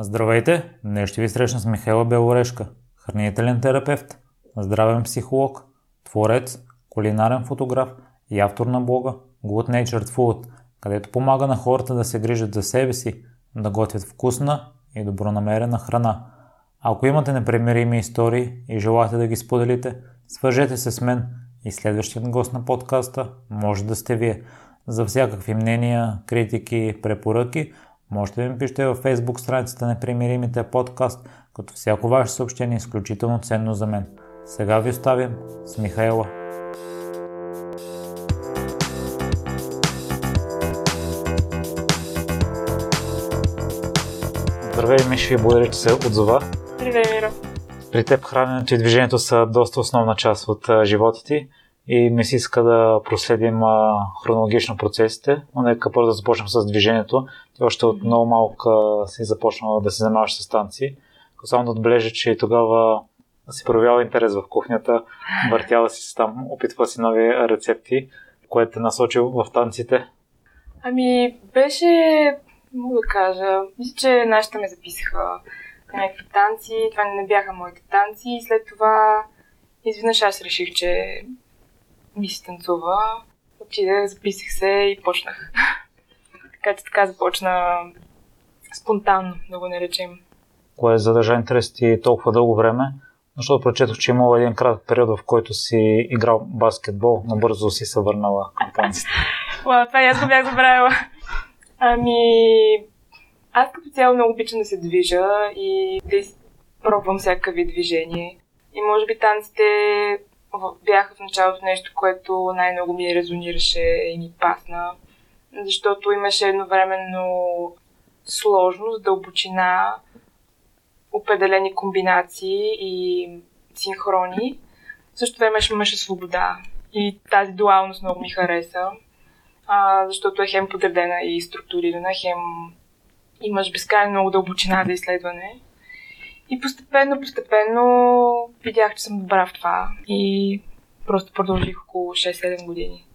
Здравейте! Днес ще ви срещна с Михайла Белорешка, хранителен терапевт, здравен психолог, творец, кулинарен фотограф и автор на блога Good Natured Food, където помага на хората да се грижат за себе си, да готвят вкусна и добронамерена храна. Ако имате непремирими истории и желаете да ги споделите, свържете се с мен и следващият гост на подкаста може да сте вие. За всякакви мнения, критики, препоръки – Можете да ми пишете във Facebook страницата на Примиримите подкаст, като всяко ваше съобщение е изключително ценно за мен. Сега ви оставям с Михайла. Здравей, Миши, благодаря, че се отзова. Здравей, Миро. При теб храненето и движението са доста основна част от живота ти и ми се иска да проследим хронологично процесите, но нека първо да започнем с движението. Още от много малка си започнала да се занимаваш с танци. Само да отбележа, че тогава си проявява интерес в кухнята, въртяла си се там, опитва си нови рецепти, което те насочил в танците. Ами, беше, мога да кажа, мисля, че нашите ме записаха на някакви танци, това не бяха моите танци и след това изведнъж аз реших, че ми се танцува. Отидах, записах се и почнах. Така че така започна спонтанно, да го наречем. Кое задържа интерес ти толкова дълго време? Защото прочетох, че имало един кратък период, в който си играл баскетбол, но бързо си се върнала към танците. това и аз го бях забравила. Ами, аз като цяло много обичам да се движа и да пробвам всякакви движения. И може би танците бяха в началото нещо, което най-много ми резонираше и ми пасна, защото имаше едновременно сложност, дълбочина, определени комбинации и синхрони. В същото време имаше свобода. И тази дуалност много ми хареса, а, защото е хем подредена и структурирана, хем имаш безкрайно много дълбочина за изследване. И постепенно, постепенно видях, че съм добра в това и просто продължих около 6-7 години.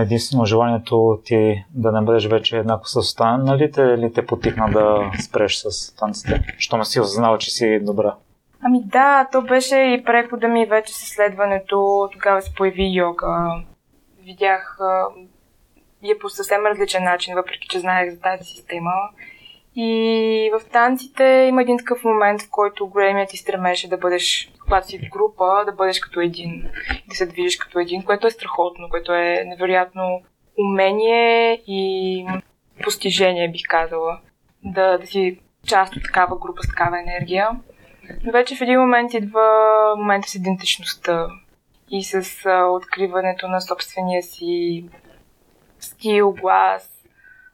Единствено желанието ти да не бъдеш вече еднакво с останалите ли те потикна да спреш с танците? Що ме си осъзнала, че си добра? Ами да, то беше и прехода ми вече с следването. Тогава се появи йога. Видях я по съвсем различен начин, въпреки че знаех за тази система. И в танците има един такъв момент, в който големият ти стремеше да бъдеш, когато си в група, да бъдеш като един, да се движиш като един, което е страхотно, което е невероятно умение и постижение, бих казала. Да, да си част от такава група с такава енергия. Но вече в един момент идва момента с идентичността и с откриването на собствения си стил, глас,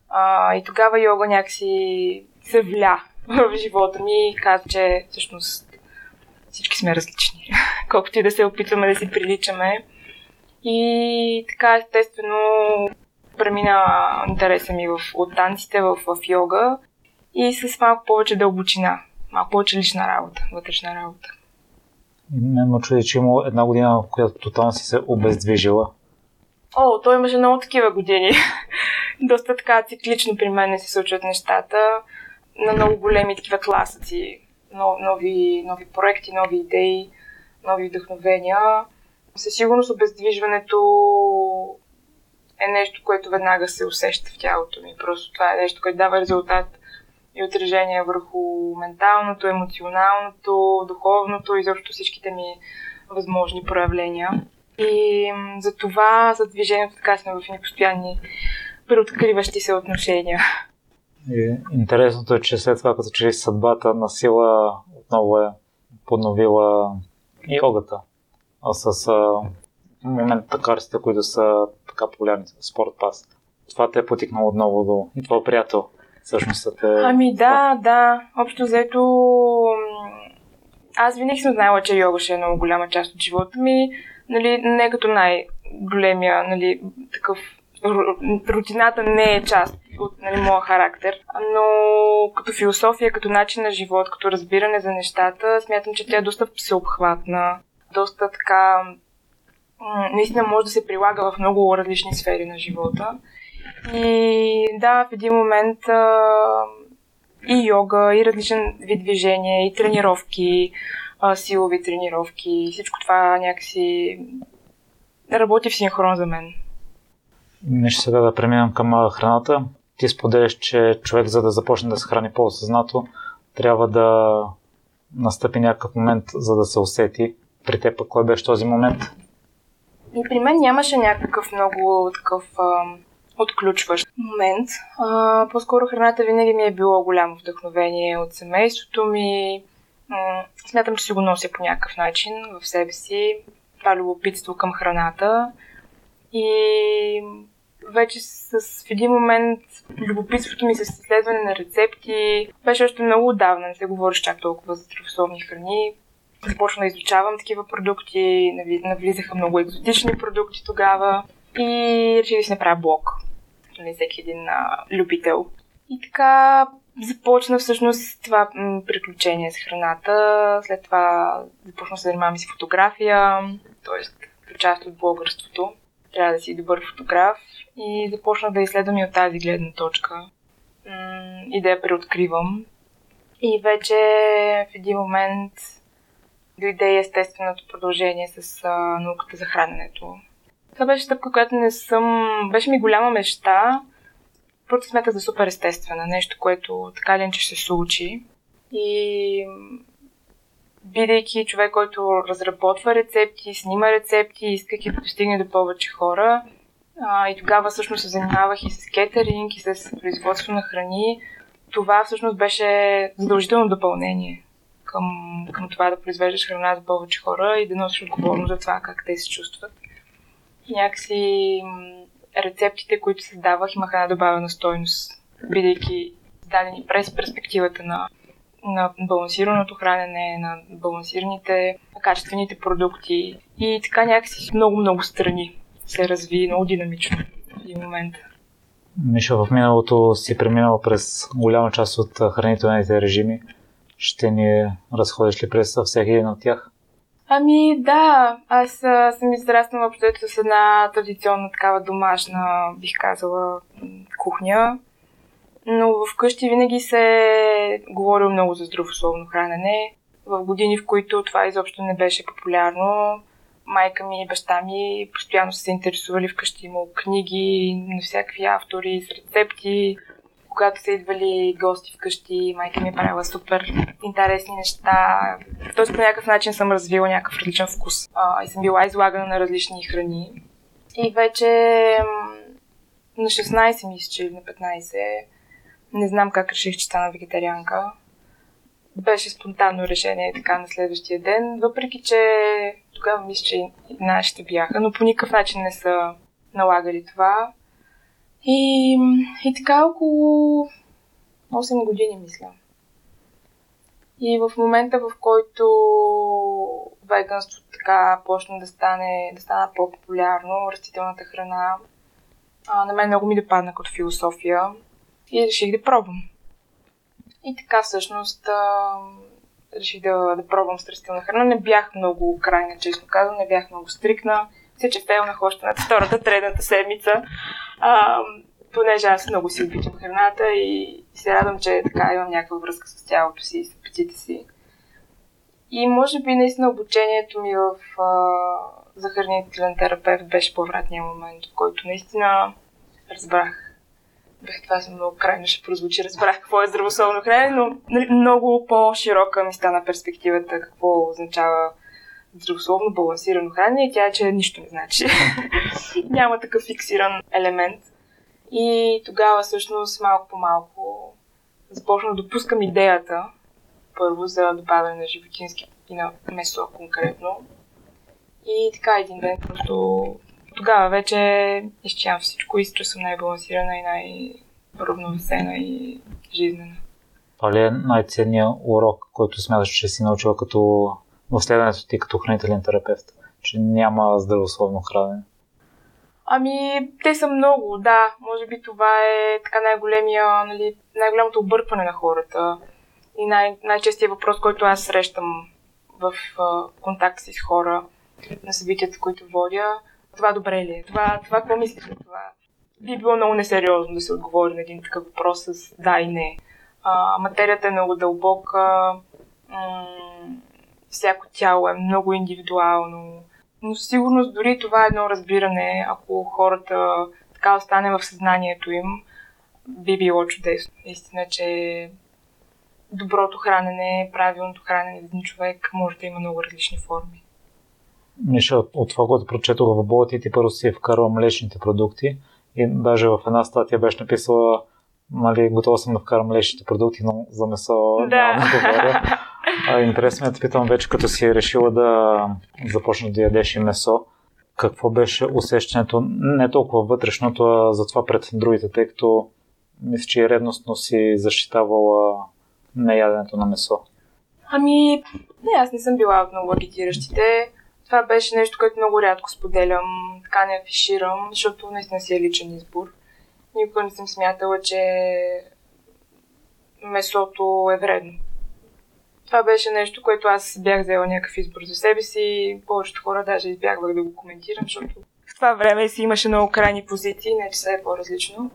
а, и тогава йога някакси се вля в живота ми и каза, че всъщност всички сме различни. Колкото и да се опитваме да си приличаме. И така, естествено, премина интереса ми в, от танците в, в йога и с малко повече дълбочина, малко повече лична работа, вътрешна работа. Мен ме чуди, че има една година, в която тотално си се обездвижила. О, той имаше много такива години. доста така циклично при мен се случват нещата. На много големи такива класъци, нови, нови проекти, нови идеи, нови вдъхновения. Със сигурност обездвижването е нещо, което веднага се усеща в тялото ми. Просто това е нещо, което дава резултат и отражение върху менталното, емоционалното, духовното и заобщо всичките ми възможни проявления. И за това, за движението, така сме в едни постоянни преоткриващи се отношения. И интересното е, че след това, като че съдбата на сила отново е подновила йогата. А с а, момента карсите, които са така популярни, спорт пас. Това те е потикнало отново до... И това приятел всъщност те... Ами да, да. Общо взето аз винаги съм знаела, че йога ще е много голяма част от живота ми. Нали, не като най-големия нали, такъв рутината не е част от нали, моя характер, но като философия, като начин на живот, като разбиране за нещата, смятам, че тя е доста всеобхватна, доста така наистина може да се прилага в много различни сфери на живота. И да, в един момент и йога, и различен вид движение, и тренировки, а, силови тренировки. Всичко това някакси работи в синхрон за мен. Нещо сега да преминем към храната. Ти споделяш, че човек, за да започне да се храни по-осъзнато, трябва да настъпи някакъв момент, за да се усети. При теб кой беше този момент? И при мен нямаше някакъв много такъв а, отключващ момент. А, по-скоро храната винаги ми е било голямо вдъхновение от семейството ми. Смятам, че си го нося по някакъв начин в себе си. Това любопитство към храната. И вече с, в един момент любопитството ми с изследване на рецепти беше още много отдавна, не се говориш чак толкова за здравословни храни. Започна да изучавам такива продукти, навлизаха много екзотични продукти тогава и реших да си направя блог. Нали, всеки един а, любител. И така започна всъщност това приключение с храната. След това започна да се занимавам с фотография, т.е. част от блогърството. Трябва да си добър фотограф и започнах да изследвам и от тази гледна точка и да я преоткривам. И вече в един момент дойде естественото продължение с науката за храненето. Това беше стъпка, която не съм... Беше ми голяма мечта. Просто смятах за супер естествена. Нещо, което така или иначе ще се случи. И бидейки човек, който разработва рецепти, снима рецепти, искайки да достигне до повече хора, а, и тогава всъщност се занимавах и с кетеринг, и с производство на храни. Това всъщност беше задължително допълнение към, към това да произвеждаш храна за повече хора и да носиш отговорност за това как те се чувстват. Някакси рецептите, които създавах, имаха една добавена стойност, бидейки дадени през перспективата на, на балансираното хранене, на балансираните, на качествените продукти. И така някакси много-много страни се разви много динамично в един момент. Миша, в миналото си преминала през голяма част от хранителните режими. Ще ни разходиш ли през всеки един от тях? Ами да, аз а, съм израснала общото с една традиционна такава домашна, бих казала, кухня. Но вкъщи винаги се говорил много за здравословно хранене. В години, в които това изобщо не беше популярно, майка ми и баща ми постоянно са се интересували вкъщи. Имало книги на всякакви автори с рецепти. Когато са идвали гости вкъщи, майка ми е правила супер интересни неща. Тоест по някакъв начин съм развила някакъв различен вкус. А, и съм била излагана на различни храни. И вече на 16 мисля, че или на 15 не знам как реших, че стана вегетарианка беше спонтанно решение така на следващия ден, въпреки че тогава мисля, че и нашите бяха, но по никакъв начин не са налагали това. И, и така около 8 години, мисля. И в момента, в който веганството така почна да стане, да стана по-популярно, растителната храна, а, на мен много ми допадна като философия и реших да пробвам. И така всъщност а, реших да, да пробвам с храна. Не бях много крайна, честно казвам, не бях много стрикна. Все, че фейлнах още на втората, третата седмица, а, понеже аз много си обичам храната и се радвам, че така имам някаква връзка с тялото си и с апетита си. И може би наистина обучението ми в а, за хранителен терапевт беше повратния момент, в който наистина разбрах Бех, това съм много крайно ще прозвучи, разбрах какво е здравословно хранене, но нали, много по-широка ми стана перспективата какво означава здравословно балансирано хранене и тя е, че нищо не значи. Няма такъв фиксиран елемент. И тогава всъщност малко по малко започна да допускам идеята първо за добавяне на животински и на месо конкретно. И така един ден просто тогава вече изчавам всичко и съм най-балансирана и най-равновесена и жизнена. Това ли е най-ценният урок, който смяташ, че си научила като в следването ти като хранителен терапевт? Че няма здравословно хранене? Ами, те са много, да. Може би това е така най-големия, нали, най-голямото объркване на хората. И най- най-честият въпрос, който аз срещам в а, контакт си с хора на събитията, които водя, това добре ли е? Това, това какво мислиш за това? Би било много несериозно да се отговори на един такъв въпрос с да и не. а, материята е много дълбока, м- всяко тяло е много индивидуално. Но със сигурност дори това е едно разбиране, ако хората така остане в съзнанието им, би било чудесно. Истина, че доброто хранене, правилното хранене един човек може да има много различни форми. Миша, от това, което прочетох в Болти, ти първо си е вкарал млечните продукти и даже в една статия беше написала нали, готова съм да вкарам млечните продукти, но за месо да. няма да говоря. А, интересно е да питам вече, като си е решила да започнеш да ядеш и месо, какво беше усещането, не толкова вътрешното, а за пред другите, тъй като мисля, че и ревностно си защитавала неяденето на месо. Ами, не, аз не съм била от много агитиращите. Това беше нещо, което много рядко споделям, така не афиширам, защото наистина си е личен избор. Никога не съм смятала, че месото е вредно. Това беше нещо, което аз бях взела някакъв избор за себе си. Повечето хора даже избягвах да го коментирам, защото в това време си имаше много крайни позиции, не че се е по-различно.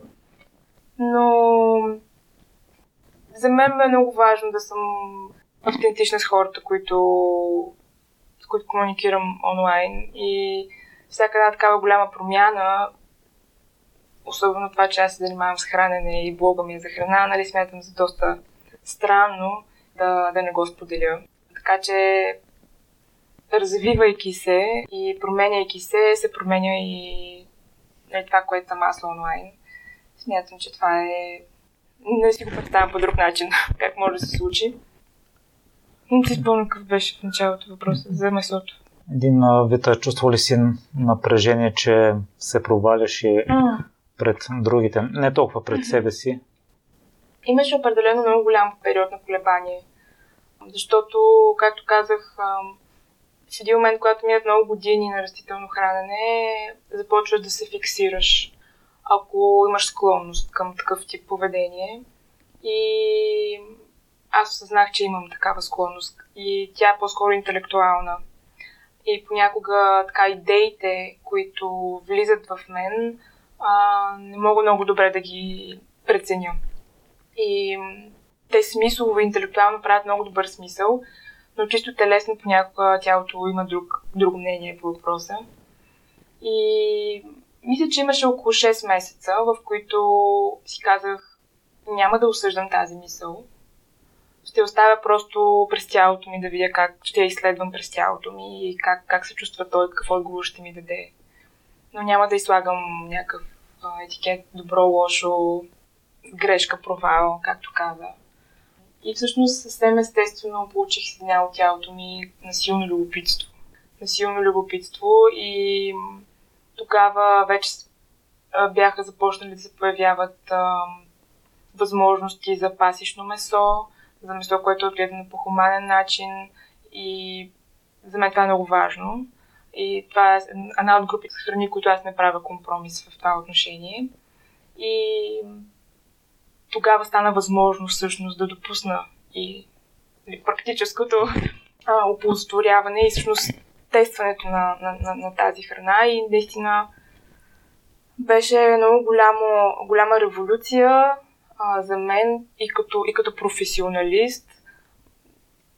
Но за мен е много важно да съм автентична с хората, които, с които комуникирам онлайн. И всяка една такава голяма промяна, особено това, че аз се занимавам с хранене и блога ми е за храна, нали, смятам за доста странно да, да не го споделя. Така че, развивайки се и променяйки се, се променя и нали, това, което съм аз онлайн. Смятам, че това е не си го представям по друг начин, как може да се случи. Не си спомням какъв беше в началото въпроса за месото. Един вид чувства ли си напрежение, че се проваляш и пред другите, не толкова пред себе си? Имаше определено много голям период на колебание. Защото, както казах, в един момент, когато минат много години на растително хранене, започваш да се фиксираш ако имаш склонност към такъв тип поведение. И аз осъзнах, че имам такава склонност. И тя е по-скоро интелектуална. И понякога така идеите, които влизат в мен, а, не мога много добре да ги преценя. И те смислово и интелектуално правят много добър смисъл, но чисто телесно понякога тялото има друг, друго мнение по въпроса. И мисля, че имаше около 6 месеца, в които си казах, няма да осъждам тази мисъл. Ще оставя просто през тялото ми да видя как ще я изследвам през тялото ми и как, как се чувства той, какво отговор ще ми даде. Но няма да излагам някакъв етикет добро, лошо, грешка, провал, както каза. И всъщност съвсем естествено получих сигнал от тялото ми на силно любопитство. На силно любопитство и тогава вече бяха започнали да се появяват а, възможности за пасишно месо, за месо, което е отгледано по хуманен начин и за мен това е много важно. И това е една от групите храни, които аз не правя компромис в това отношение. И тогава стана възможно всъщност да допусна и практическото а, оползотворяване и всъщност тестването на, на, на, на тази храна и наистина беше много голямо, голяма революция а, за мен и като, и като професионалист.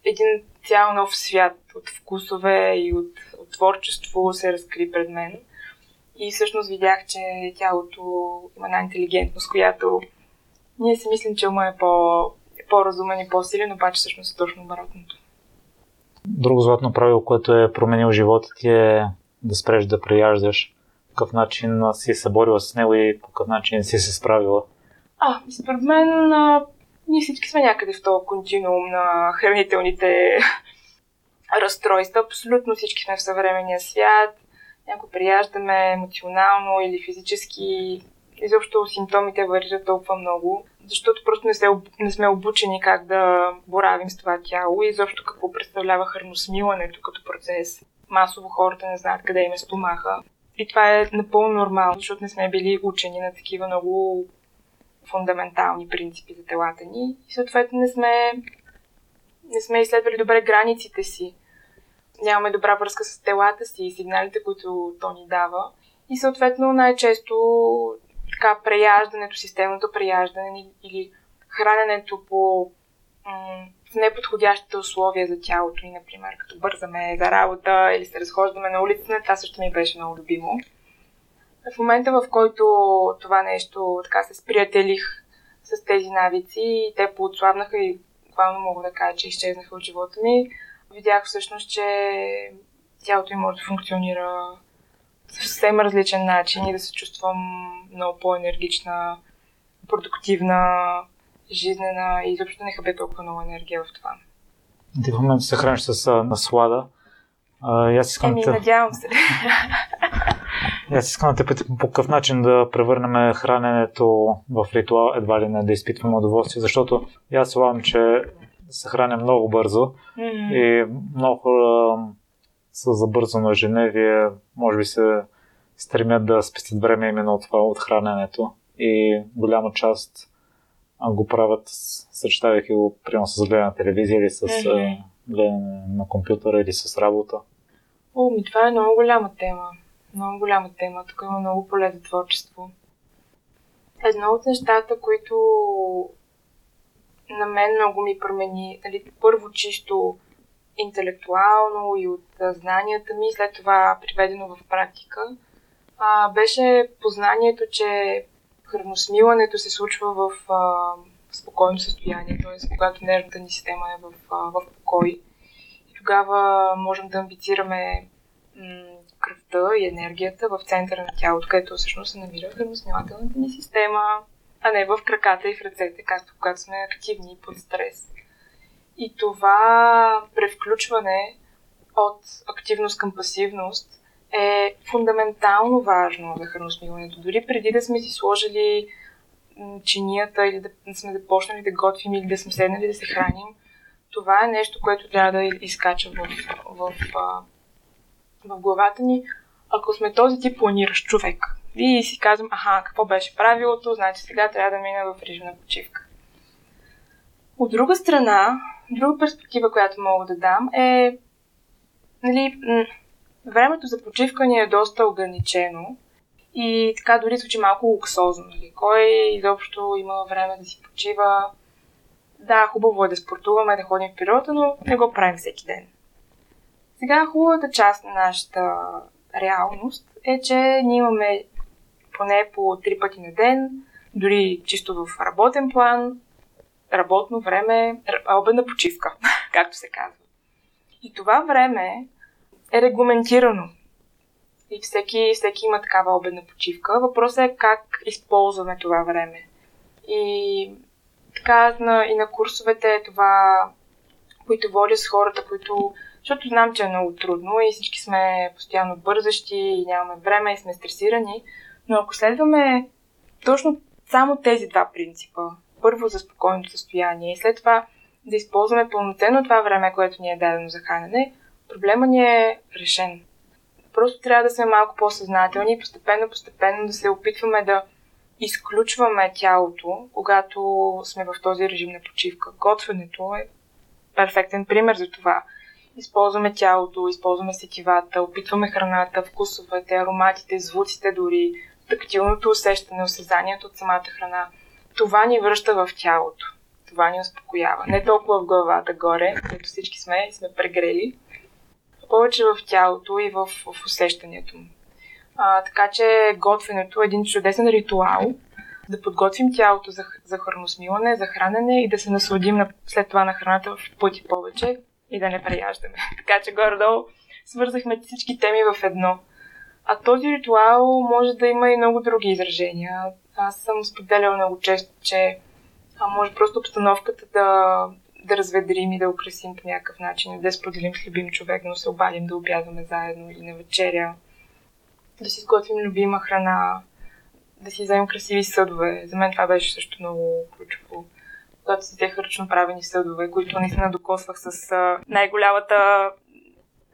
Един цял нов свят от вкусове и от, от творчество се разкри пред мен. И всъщност видях, че тялото има една интелигентност, която ние си мислим, че ума е по, по-разумен и по-силен, обаче всъщност е точно обратното. Друго златно правило, което е променил живота ти е да спреш да прияждаш. По какъв начин си се борила с него и по какъв начин си се справила? А, според мен а, ние всички сме някъде в този континуум на хранителните разстройства. Абсолютно всички сме в съвременния свят. Някой прияждаме емоционално или физически. Изобщо симптомите варират толкова много защото просто не, се, не сме обучени как да боравим с това тяло и защо какво представлява храносмилането като процес. Масово хората не знаят къде им е стомаха. И това е напълно нормално, защото не сме били учени на такива много фундаментални принципи за телата ни. И съответно не сме, не сме изследвали добре границите си. Нямаме добра връзка с телата си и сигналите, които то ни дава. И съответно най-често така преяждането, системното преяждане или храненето по м- неподходящите условия за тялото ни, например, като бързаме за работа или се разхождаме на улицата, това също ми беше много любимо. В момента, в който това нещо така се сприятелих с тези навици и те поотслабнаха и буквално мога да кажа, че изчезнаха от живота ми, видях всъщност, че тялото ми може да функционира съвсем различен начин и да се чувствам много по-енергична, продуктивна, жизнена и изобщо не хабе толкова много енергия в това. Ти в момента се храниш с а, наслада. А, аз искам Еми, да... надявам се. аз искам да те питам по какъв начин да превърнем храненето в ритуал, едва ли не да изпитваме удоволствие, защото аз славам, че се храня много бързо mm-hmm. и много хора с забързано ежедневие, може би се стремят да спестят време именно от това, от храненето. И голяма част го правят, съчетавайки го, примерно с гледане на телевизия или с mm-hmm. гледане на компютъра или с работа. О, ми това е много голяма тема. Много голяма тема. Тук има много поле за творчество. Едно от нещата, които на мен много ми промени, нали, първо чисто интелектуално и от знанията ми, след това приведено в практика, а, беше познанието, че храносмилането се случва в а, спокойно състояние, т.е. когато нервната ни система е в, а, в покой. И тогава можем да амбицираме м- кръвта и енергията в центъра на тялото, където всъщност се намира храносмилателната ни система, а не в краката и в ръцете, както когато сме активни под стрес. И това превключване от активност към пасивност е фундаментално важно за храносмиването. Дори преди да сме си сложили чинията или да сме започнали да готвим или да сме седнали да се храним, това е нещо, което трябва да изкача в, в, в, в главата ни. Ако сме този тип планиращ човек и си казвам, аха, какво беше правилото, значи сега трябва да мина в режим на почивка. От друга страна, друга перспектива, която мога да дам е нали, времето за почивка ни е доста ограничено и така дори звучи малко луксозно. Нали? Кой изобщо има време да си почива? Да, хубаво е да спортуваме, да ходим в природата, но не го правим всеки ден. Сега хубавата част на нашата реалност е, че ние имаме поне по три пъти на ден, дори чисто в работен план, работно време, обедна почивка, както се казва. И това време е регламентирано. И всеки, всеки има такава обедна почивка. Въпросът е как използваме това време. И така на, и на курсовете това, които водя с хората, които... Защото знам, че е много трудно и всички сме постоянно бързащи и нямаме време и сме стресирани. Но ако следваме точно само тези два принципа, първо за спокойното състояние и след това да използваме пълноценно това време, което ни е дадено за хранене, проблема ни е решен. Просто трябва да сме малко по-съзнателни и постепенно, постепенно да се опитваме да изключваме тялото, когато сме в този режим на почивка. Готвенето е перфектен пример за това. Използваме тялото, използваме сетивата, опитваме храната, вкусовете, ароматите, звуците дори, тактилното усещане, осезанието от самата храна. Това ни връща в тялото. Това ни успокоява. Не толкова в главата горе, където всички сме и сме прегрели, повече в тялото и в, в усещането му. А, така че готвенето е един чудесен ритуал да подготвим тялото за, за храносмилане, за хранене и да се насладим на, след това на храната в пъти повече и да не преяждаме. така че горе-долу свързахме всички теми в едно. А този ритуал може да има и много други изражения. Аз съм споделяла много често, че а може просто обстановката да, да разведрим и да украсим по някакъв начин, да споделим с любим човек, но се обадим да обядваме заедно или на вечеря, да си сготвим любима храна, да си вземем красиви съдове. За мен това беше също много ключово. Когато си взеха ръчно правени съдове, които наистина докосвах с най-голямата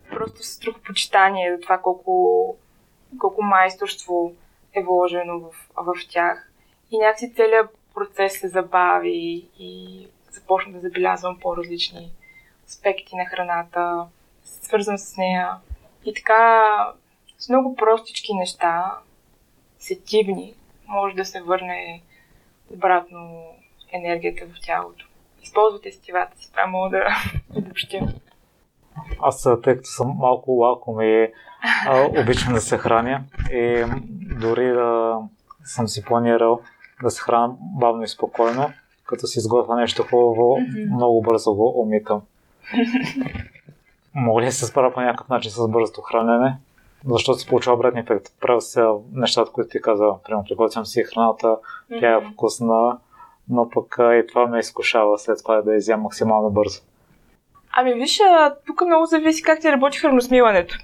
просто струхопочитание за това колко, колко майсторство е вложено в, в тях. И някакси целият процес се забави и започна да забелязвам по-различни аспекти на храната, свързан с нея. И така, с много простички неща, сетивни, може да се върне обратно енергията в тялото. Използвате сетивата си, това мога да обобщя. Аз, тъй като съм малко лаком и а, обичам да се храня и дори да съм си планирал да се храня бавно и спокойно, като си изготвя нещо хубаво, mm-hmm. много бързо го умитам. Мога ли да се справя по някакъв начин с бързото хранене? Защото се получава обратния ефект. Правя се нещата, които ти каза. Примерно, приготвям си храната, mm-hmm. тя е вкусна, но пък и това ме изкушава след това да изям максимално бързо. Ами виж, тук много зависи как ти работи храносмилането.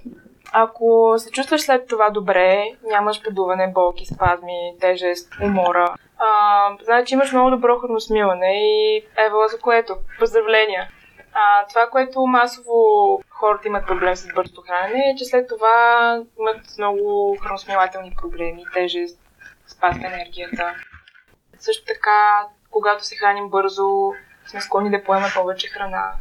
Ако се чувстваш след това добре, нямаш подуване, болки, спазми, тежест, умора, а, значи имаш много добро храносмилане и ева за което. Поздравления! А, това, което масово хората имат проблем с бързото хранене, е, че след това имат много храносмилателни проблеми, тежест, спад в енергията. Също така, когато се храним бързо, сме склонни да поемат повече храна,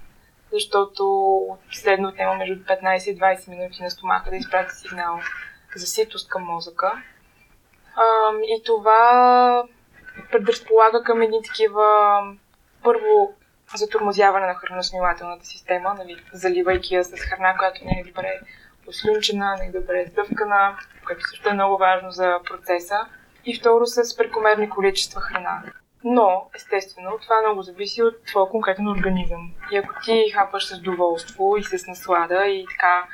защото следно отнема между 15 и 20 минути на стомаха да изпрати сигнал за ситост към мозъка. И това предразполага към едни такива първо затормозяване на храносмилателната система, нали, заливайки я с храна, която не е добре ослюнчена, не е добре сдъвкана, което също е много важно за процеса. И второ с прекомерни количества храна. Но, естествено, това много зависи от твоя конкретен организъм. И ако ти хапаш с доволство и с наслада и така,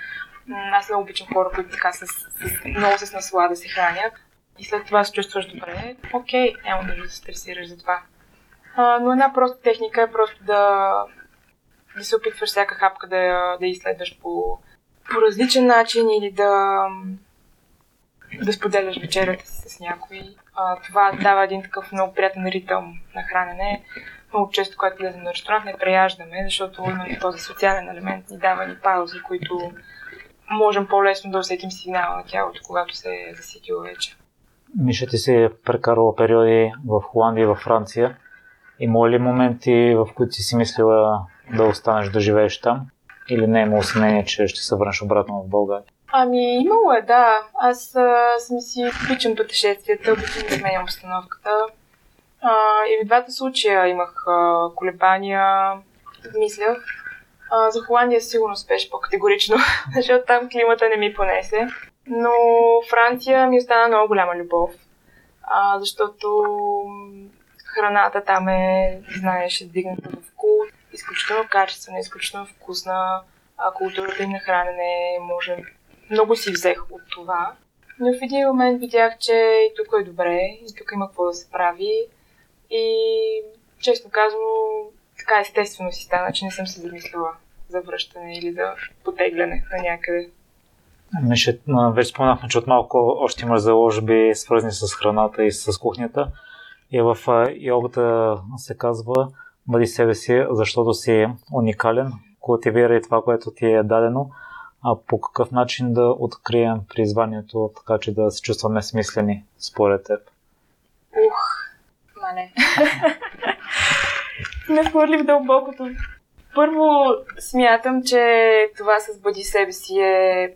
аз много обичам хора, които така с, с, много с наслада се хранят и след това се чувстваш добре, окей, няма да се стресираш за това. А, но една проста техника е просто да, да се опитваш всяка хапка да, да изследваш по, по различен начин или да, да споделяш вечерята си с някой. А, това дава един такъв много приятен ритъм на хранене. Много често, когато влезем на ресторант, не преяждаме, защото нали, този социален елемент ни дава ни паузи, които можем по-лесно да усетим сигнала на тялото, когато се е засетило вече. Миша, ти си прекарала периоди в Холандия и във Франция. Има ли моменти, в които си си мислила да останеш да живееш там? Или не е имало съмнение, че ще се върнеш обратно в България? Ами, имало е, да. Аз а, съм си обичам пътешествията, обичам да сменям обстановката. А, и в двата случая имах а, колебания, мислях. А, за Холандия сигурно спеш по-категорично, защото там климата не ми понесе. Но Франция ми остана много голяма любов, а, защото храната там е, знаеш, е дигната в култ, изключително качествена, изключително вкусна, а културата им на хранене може много си взех от това. Но в един момент видях, че и тук е добре, и тук има какво да се прави. И честно казано, така естествено си стана, че не съм се замислила за връщане или за потегляне на някъде. Мише, вече споменахме, че от малко още има заложби, свързани с храната и с кухнята. И в йогата се казва бъди себе си, защото си уникален, култивира и това, което ти е дадено а по какъв начин да открием призванието, така че да се чувстваме смислени според теб? Ух, мале. Не хвърли в дълбокото. Първо, смятам, че това с бъди себе си е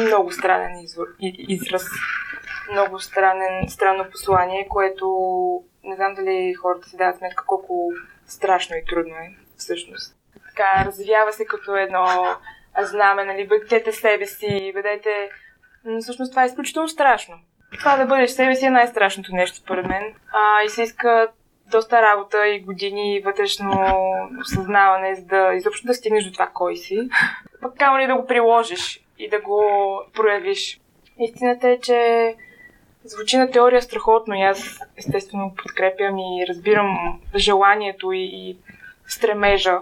много странен израз. Много странен, странно послание, което не знам дали хората си дават сметка колко страшно и трудно е всъщност. Така, развява се като едно знаме, нали, бъдете себе си, бъдете... Но всъщност това е изключително страшно. Това да бъдеш себе си е най-страшното нещо, според мен. А, и се иска доста работа и години и вътрешно осъзнаване, за да изобщо да стигнеш до това кой си. Пък камо ли да го приложиш и да го проявиш. Истината е, че звучи на теория страхотно и аз естествено подкрепям и разбирам желанието и, и стремежа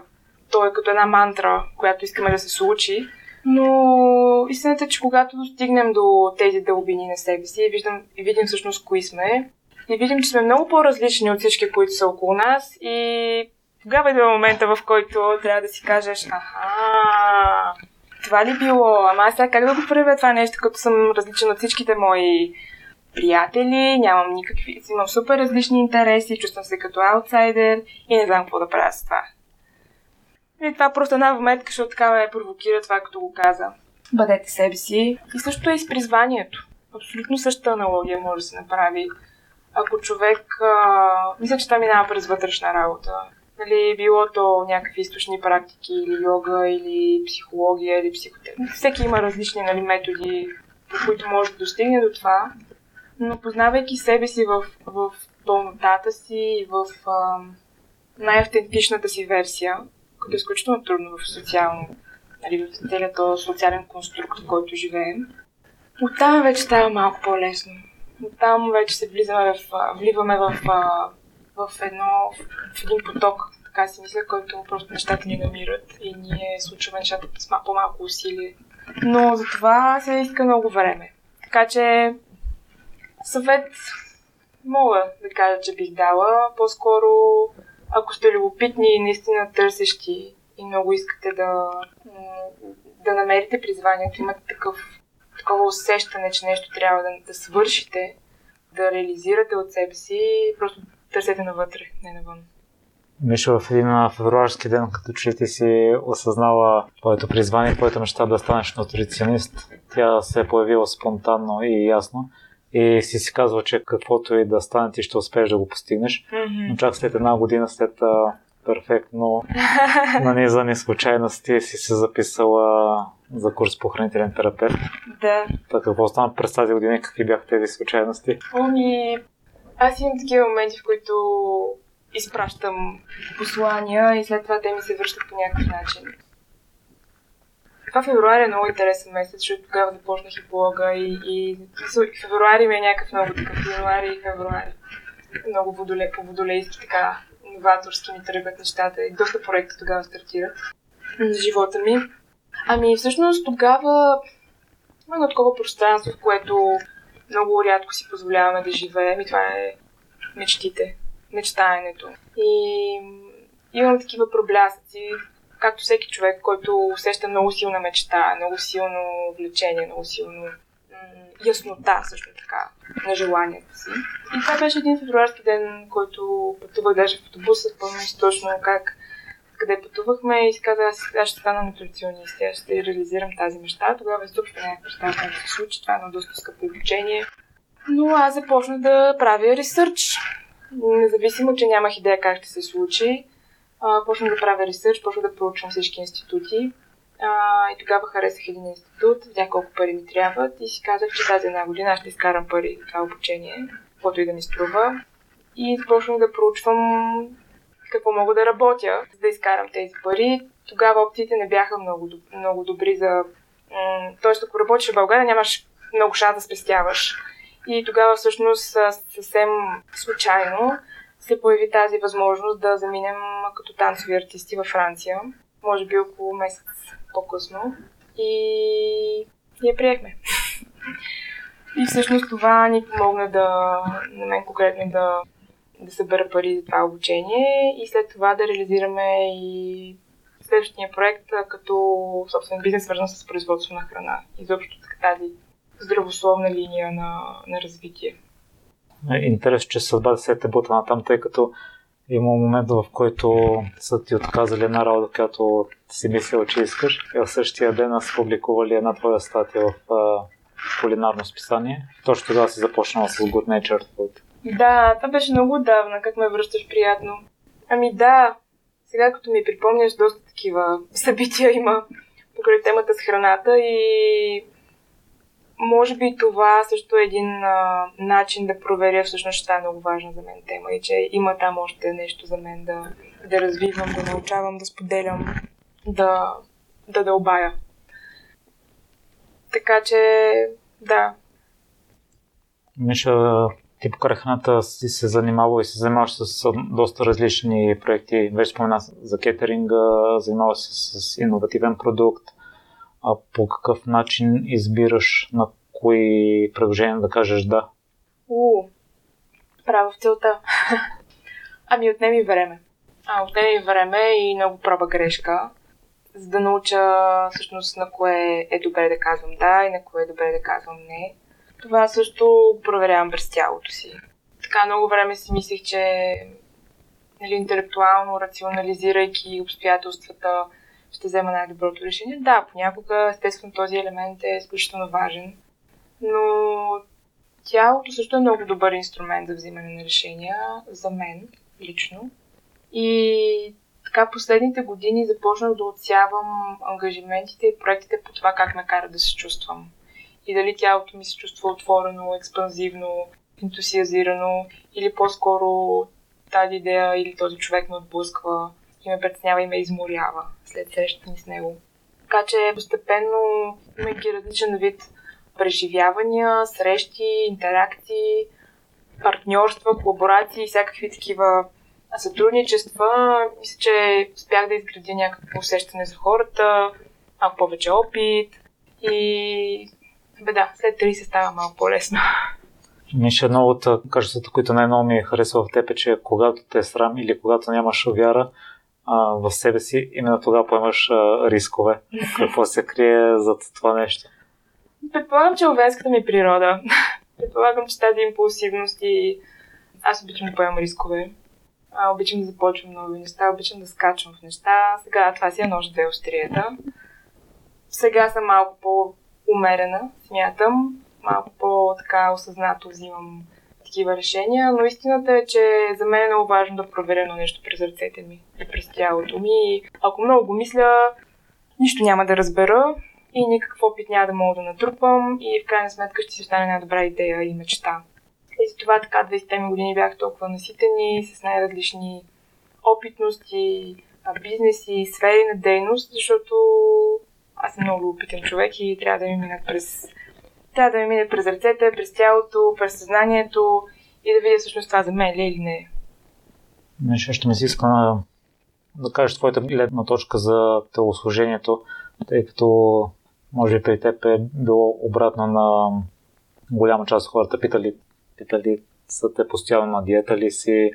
то е като една мантра, която искаме да се случи. Но истината е, че когато достигнем до тези дълбини на себе си и, виждам, и видим всъщност кои сме, и видим, че сме много по-различни от всички, които са около нас и тогава идва момента, в който трябва да си кажеш, аха, това ли било? Ама аз сега как да го правя това нещо, като съм различен от всичките мои приятели, нямам никакви, имам супер различни интереси, чувствам се като аутсайдер и не знам какво да правя с това. И това просто една вметка, защото така ме провокира това, като го каза. Бъдете себе си. И също е и с призванието. Абсолютно същата аналогия може да се направи. ако човек... А, мисля, че това минава през вътрешна работа. Нали, било то някакви източни практики, или йога, или психология, или психотерапия. Всеки има различни нали, методи, по които може да достигне до това. Но познавайки себе си в, в пълнотата си и в а, най-автентичната си версия, което е изключително трудно в социално, нали, в целият този социален конструкт, в който живеем, оттам вече става малко по-лесно. Оттам вече се влизаме в, вливаме в, в, едно, в един поток, така си мисля, който просто нещата ни намират и ние случваме нещата с по-малко усилие. Но за това се иска много време. Така че съвет мога да кажа, че бих дала. По-скоро, ако сте любопитни и наистина търсещи и много искате да, да намерите призванието, имате такъв, такова усещане, че нещо трябва да, да свършите, да реализирате от себе си, просто търсете навътре, не навън. Миша, в един февруарски ден, като че ти си осъзнала твоето призвание, твоето мечта да станеш нутриционист, тя се е появила спонтанно и ясно и си си казва, че каквото и да стане, ти ще успееш да го постигнеш. Mm-hmm. Но чак след една година, след а, перфектно нанизани случайности, си се записала за курс по хранителен терапевт. Да. Така, какво стана през тази година какви бяха тези случайности? Ами, аз имам такива моменти, в които изпращам послания и след това те ми се връщат по някакъв начин. Това февруари е много интересен месец, защото тогава започнах и блога и, и, февруари ми е някакъв много такъв февруари и февруари. Много водоле, по водолейски така новаторски ми тръгват нещата и доста проекти тогава стартират на живота ми. Ами всъщност тогава има едно такова пространство, в което много рядко си позволяваме да живеем и това е мечтите, мечтаенето. И имам такива проблясъци, както всеки човек, който усеща много силна мечта, много силно влечение, много силно яснота също така на желанието си. И това беше един февруарски ден, който пътувах даже в автобуса, спомням си точно как къде пътувахме и си казах, аз, аз ще стана нутриционист, аз ще реализирам тази мечта. Тогава изобщо нямах представа как се случи, това е едно доста скъпо обучение. Но аз започнах да правя ресърч. Независимо, че нямах идея как ще се случи, почнах да правя ресърч, почнах да проучвам всички институти. И тогава харесах един институт, видях колко пари ми трябват и си казах, че тази една година ще изкарам пари за това обучение, каквото и да ми струва. И започнах да проучвам какво мога да работя, за да изкарам тези пари. Тогава опциите не бяха много, много добри за... Тоест, ако работиш в България, нямаш много шанс да спестяваш. И тогава всъщност съвсем случайно се появи тази възможност да заминем като танцови артисти във Франция. Може би около месец по-късно. И я приехме. И всъщност това ни помогна да, на мен конкретно да, да събера пари за това обучение и след това да реализираме и следващия проект като собствен бизнес, свързан с производство на храна. Изобщо тази здравословна линия на, на развитие. Интересно, че съдбата се е бута на там, тъй като има момент, в който са ти отказали една работа, която си мислила, че искаш. И в същия ден са публикували една твоя статия в кулинарно списание. Точно тогава си започнала с Good Natured Food. Да, това беше много отдавна, как ме връщаш приятно. Ами да, сега като ми припомняш, доста такива събития има покрай темата с храната и може би това също е един а, начин да проверя всъщност, че това е много важна за мен тема и че има там още нещо за мен да, да развивам, да научавам, да споделям, да, да дълбая. Така че, да. Миша, ти покрай си се занимава и се занимаваш с доста различни проекти. Вече спомена за кетеринга, занимаваш се с иновативен продукт – а по какъв начин избираш на кои предложения да кажеш да? У, право в целта. ами отнеми време. А, отнеми време и много проба грешка, за да науча всъщност на кое е добре да казвам да и на кое е добре да казвам не. Това също проверявам през тялото си. Така много време си мислих, че нали, интелектуално, рационализирайки обстоятелствата, ще взема най-доброто решение. Да, понякога, естествено, този елемент е изключително важен, но тялото също е много добър инструмент за взимане на решения, за мен лично. И така последните години започнах да отсявам ангажиментите и проектите по това как ме кара да се чувствам. И дали тялото ми се чувства отворено, експанзивно, ентусиазирано или по-скоро тази идея или този човек ме отблъсква и ме притеснява и ме изморява след срещата ми с него. Така че постепенно имайки различен вид преживявания, срещи, интеракции, партньорства, колаборации, всякакви такива сътрудничества, мисля, че успях да изградя някакво усещане за хората, малко повече опит и бе да, след 30 става малко по-лесно. Миша, едно от качествата, които най-много ми е харесва в теб е, че когато те е срам или когато нямаш вяра а, в себе си, именно тогава поемаш а, рискове. Какво се крие зад това нещо? Предполагам, че овенската ми природа. Предполагам, че тази импулсивност и аз обичам да поемам рискове. А, обичам да започвам нови неща, обичам да скачам в неща. Сега това си е нож две острията. Сега съм малко по-умерена, смятам. Малко по-така осъзнато взимам такива решения, но истината е, че за мен е много важно да проверя на нещо през ръцете ми и през тялото ми. Ако много го мисля, нищо няма да разбера и никакъв опит няма да мога да натрупам и в крайна сметка ще си остане една добра идея и мечта. И за това така 20-те ми години бях толкова наситени с най-различни опитности, бизнеси, сфери на дейност, защото аз съм много опитен човек и трябва да ми минат през трябва да ми мине през ръцете, през тялото, през съзнанието и да видя всъщност това за мен ли е или не. Нещо ще ми се иска на, да кажеш твоята гледна точка за телослужението, тъй като може би при теб е било обратно на голяма част от хората. Питали, питали са те постоянно на диета ли си,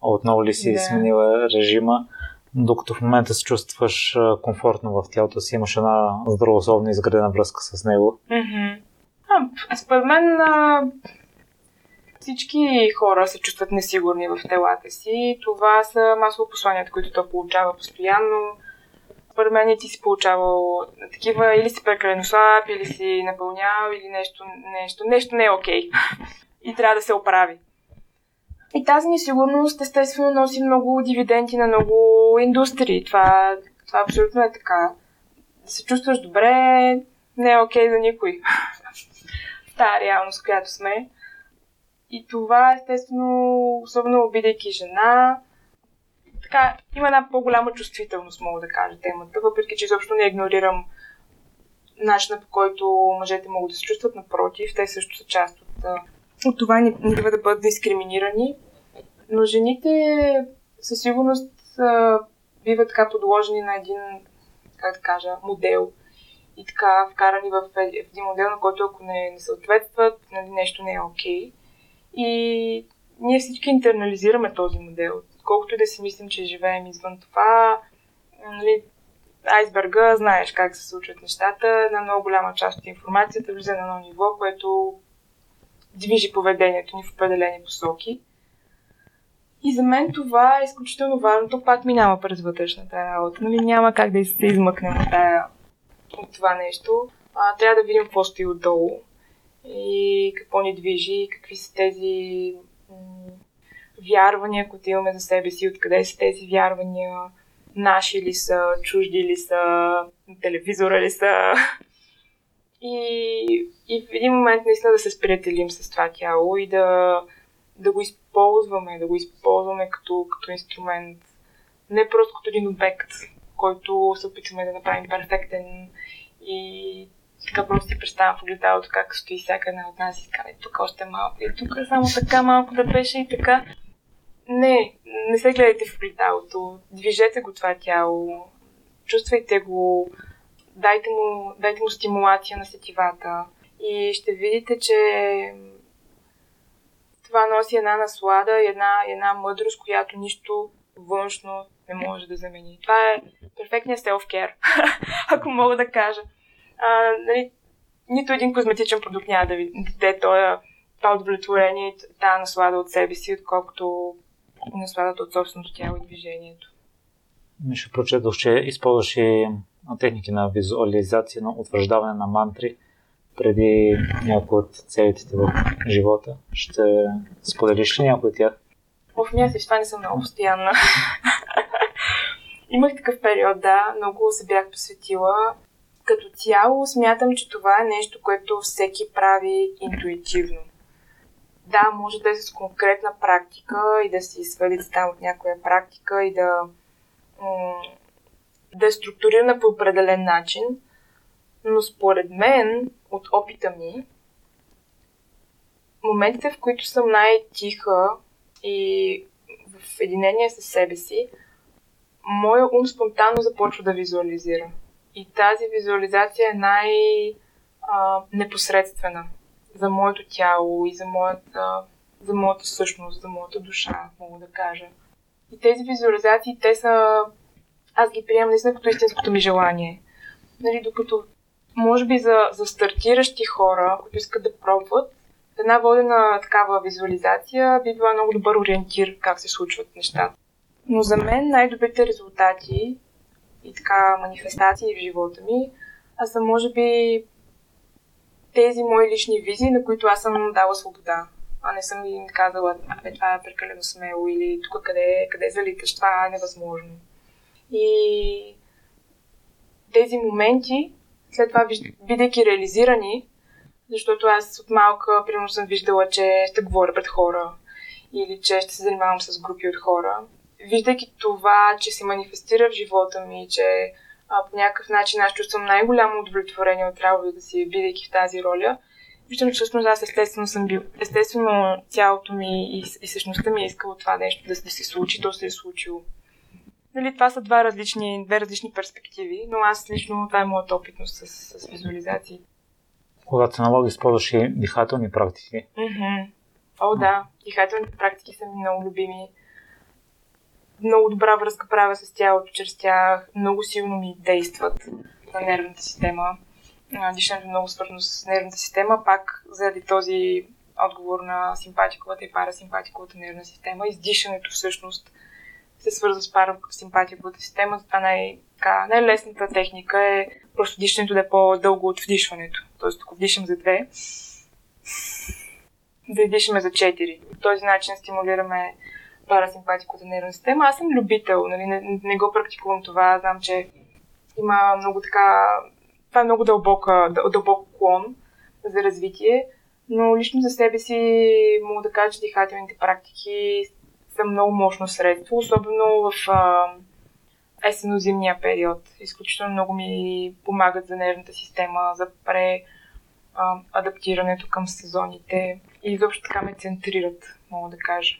отново ли си да. сменила режима, докато в момента се чувстваш комфортно в тялото си, имаш една здравословна изградена връзка с него. Mm-hmm. А, според мен а, всички хора се чувстват несигурни в телата си. Това са масово посланията, които то получава постоянно. Според мен ти си получавал такива или си прекалено слаб, или си напълнял, или нещо, нещо, нещо не е окей. Okay. И трябва да се оправи. И тази несигурност естествено носи много дивиденти на много индустрии. Това, това абсолютно е така. Да се чувстваш добре не е окей okay за никой тази реалност, в която сме. И това, естествено, особено бидейки жена, така, има една по-голяма чувствителност, мога да кажа, темата, въпреки че изобщо не игнорирам начина по който мъжете могат да се чувстват, напротив, те също са част от, от това, не, не да бъдат дискриминирани. Но жените със сигурност биват така подложени на един, как да кажа, модел и така вкарани в един модел, на който ако не, не съответстват, нали, нещо не е окей. Okay. И ние всички интернализираме този модел. Колкото и да си мислим, че живеем извън това, нали, айсберга, знаеш как се случват нещата, една много голяма част от информацията влиза на едно ниво, което движи поведението ни в определени посоки. И за мен това е изключително важно. То пак минава през вътрешната работа. Нали, няма как да се измъкнем от тая от това нещо. А, трябва да видим какво стои отдолу и какво ни движи, какви са тези вярвания, които имаме за себе си, откъде са тези вярвания, наши ли са, чужди ли са, телевизора ли са. И, и в един момент наистина да се сприятелим с това тяло и да, да го използваме, да го използваме като, като инструмент. Не просто като един обект, който се опитваме да направим перфектен и така просто си представям в огледалото как стои всяка една от нас и казва, тук още малко и тук само така малко да беше и така. Не, не се гледайте в огледалото, движете го това тяло, чувствайте го, дайте му, дайте му стимулация на сетивата и ще видите, че това носи една наслада и една, една мъдрост, която нищо външно не може да замени. Това е перфектният self-care, ако мога да кажа. А, нали, нито един козметичен продукт няма да ви даде това, удовлетворение, тази наслада от себе си, отколкото насладата от собственото тяло и движението. Миша прочетох, че използваш и техники на визуализация, на утвърждаване на мантри преди някои от целите в живота. Ще споделиш ли някой от тях? В мисля, това не съм много постоянна. Имах такъв период, да, много се бях посветила. Като цяло смятам, че това е нещо, което всеки прави интуитивно. Да, може да е с конкретна практика и да си свалите там от някоя практика и да, да е структурирана по определен начин, но според мен, от опита ми, моментите, в които съм най-тиха и в единение с себе си, моя ум спонтанно започва да визуализира. И тази визуализация е най-непосредствена за моето тяло и за моята, за моята същност, за моята душа, мога да кажа. И тези визуализации, те са... Аз ги приемам наистина като истинското ми желание. Нали, докато може би за, за стартиращи хора, които искат да пробват, една водена такава визуализация би била много добър ориентир как се случват нещата. Но за мен най-добрите резултати и така манифестации в живота ми, а са може би тези мои лични визии, на които аз съм дала свобода. А не съм им казала, абе, това е прекалено смело или тук къде, къде залиташ, това е невъзможно. И тези моменти, след това, бидейки реализирани, защото аз от малка, примерно, съм виждала, че ще говоря пред хора или че ще се занимавам с групи от хора виждайки това, че се манифестира в живота ми, че а, по някакъв начин аз чувствам най-голямо удовлетворение от работата си, бидейки в тази роля, виждам, че всъщност аз естествено съм бил. Естествено, цялото ми и, и същността ми е искало това нещо да, да се случи, то се е случило. Нали, това са два различни, две различни перспективи, но аз лично това е моят опитност с, с визуализации. Когато се налага, използваш и дихателни практики. Mm-hmm. О, да. Дихателните практики са ми много любими много добра връзка правя с тялото чрез тях, много силно ми действат на нервната система. Дишането е много свързано с нервната система, пак заради този отговор на симпатиковата и парасимпатиковата нервна система. Издишането всъщност се свързва с парасимпатиковата система, затова най- най-лесната техника е просто дишането да е по-дълго от вдишването. Тоест, ако вдишам за две, да издишаме за четири. По този начин стимулираме парасимпатиката нервна система. Аз съм любител, нали, не, не го практикувам това. Знам, че има много така... Това е много дълбока, дълбок клон за развитие, но лично за себе си мога да кажа, че дихателните практики са много мощно средство, особено в а, есенно-зимния период. Изключително много ми помагат за нервната система, за пре а, адаптирането към сезоните и изобщо така ме центрират, мога да кажа.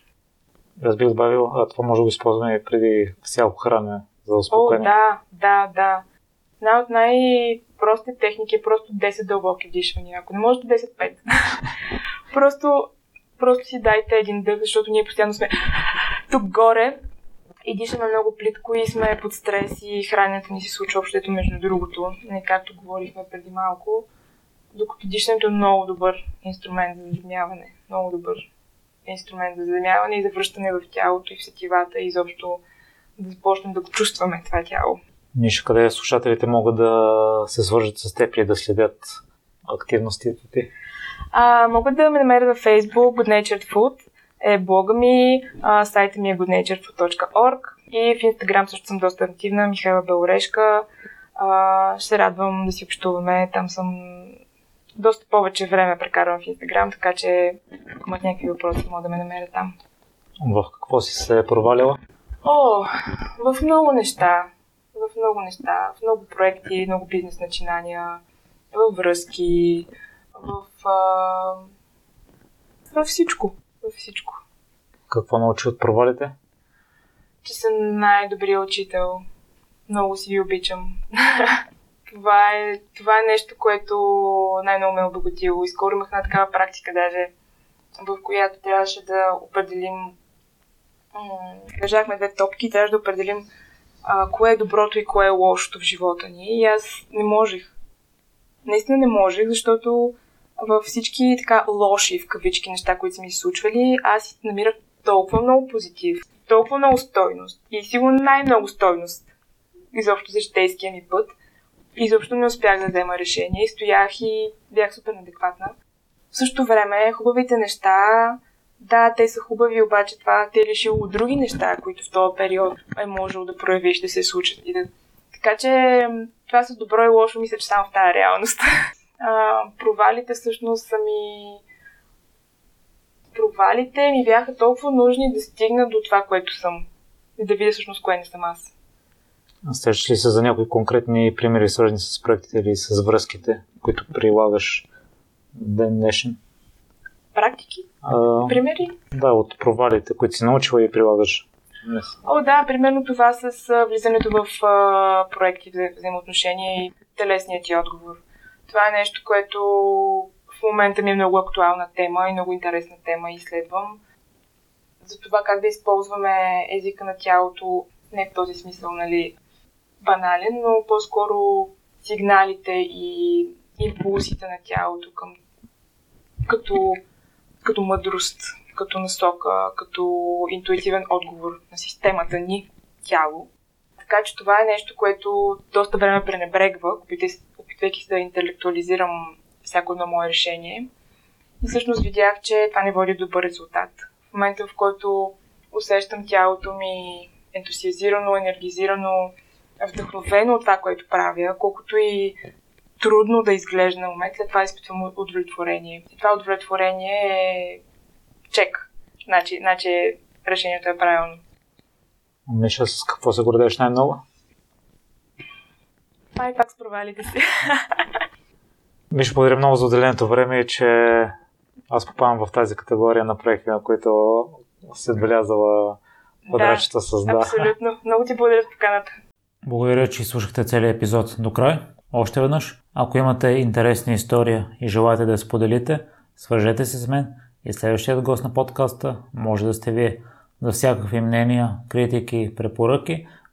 Аз бих добавил, а това може да го използваме преди всяко хранене за успокоение. О, да, да, да. Една от най-простите техники е просто 10 дълбоки вдишвания. Ако не можете 10-5. просто, просто си дайте един дъх, защото ние постоянно сме тук горе и дишаме много плитко и сме под стрес и храненето ни се случва общото между другото, не както говорихме преди малко. Докато дишането е много добър инструмент за заземяване. Много добър инструмент за заземяване и за връщане в тялото и в сетивата и изобщо да започнем да го чувстваме това тяло. Нищо къде слушателите могат да се свържат с теб и да следят активностите ти? А, могат да ме намерят във Facebook Good Natured Food е блога ми, а, сайта ми е goodnaturedfood.org и в Instagram също съм доста активна, Михайла Белорешка. А, ще се радвам да си общуваме. Там съм доста повече време прекарвам в Инстаграм, така че ако имат някакви въпроси, могат да ме намерят там. В какво си се провалила? О, в много неща. В много неща. В много проекти, много бизнес начинания, в връзки, в... А... Във всичко. Във всичко. Какво научи от провалите? Че съм най-добрият учител. Много си ви обичам. това е, това е нещо, което най-много ме е обогатило. И скоро имах една такава практика даже, в която трябваше да определим държахме две топки трябваше да определим а, кое е доброто и кое е лошото в живота ни. И аз не можех. Наистина не можех, защото във всички така лоши в кавички неща, които са ми се случвали, аз намирах толкова много позитив, толкова много стойност и сигурно най-много стойност изобщо за житейския ми път, изобщо не успях да взема решение и стоях и бях супер адекватна. В същото време, хубавите неща, да, те са хубави, обаче това те е лишило от други неща, които в този период е можело да проявиш, да се случат и да... Така че това са добро и лошо, мисля, че само в тази реалност. А, провалите всъщност са ми... Провалите ми бяха толкова нужни да стигна до това, което съм. И да видя всъщност кое не съм аз. Сещаш ли се за някои конкретни примери, свързани с проектите или с връзките, които прилагаш ден днешен? Практики? А, Примери? Да, от провалите, които си научила и прилагаш. Днес. О, да, примерно това с влизането в а, проекти, взаимоотношения и телесният ти отговор. Това е нещо, което в момента ми е много актуална тема и много интересна тема и изследвам. За това как да използваме езика на тялото, не в този смисъл, нали, банален, но по-скоро сигналите и импулсите на тялото към, като, като мъдрост, като насока, като интуитивен отговор на системата ни тяло. Така че това е нещо, което доста време пренебрегва, опитвайки се да интелектуализирам всяко едно мое решение. И всъщност видях, че това не води до добър резултат. В момента, в който усещам тялото ми ентусиазирано, енергизирано, вдъхновено от това, което правя, колкото и трудно да изглежда на момент, след това изпитвам удовлетворение. И това удовлетворение е чек. Значи, значи решението е правилно. Миша, с какво се гордееш най-много? Ай, пак с провалите си. Благодаря много за отделеното време че аз попадам в тази категория на проекти, на които се отбелязала квадратчета да, с да. Абсолютно. Много ти благодаря за поканата. Благодаря, че слушахте целият епизод до край. Още веднъж, ако имате интересна история и желаете да я споделите, свържете се с мен и следващият гост на подкаста може да сте вие. За всякакви мнения, критики, препоръки,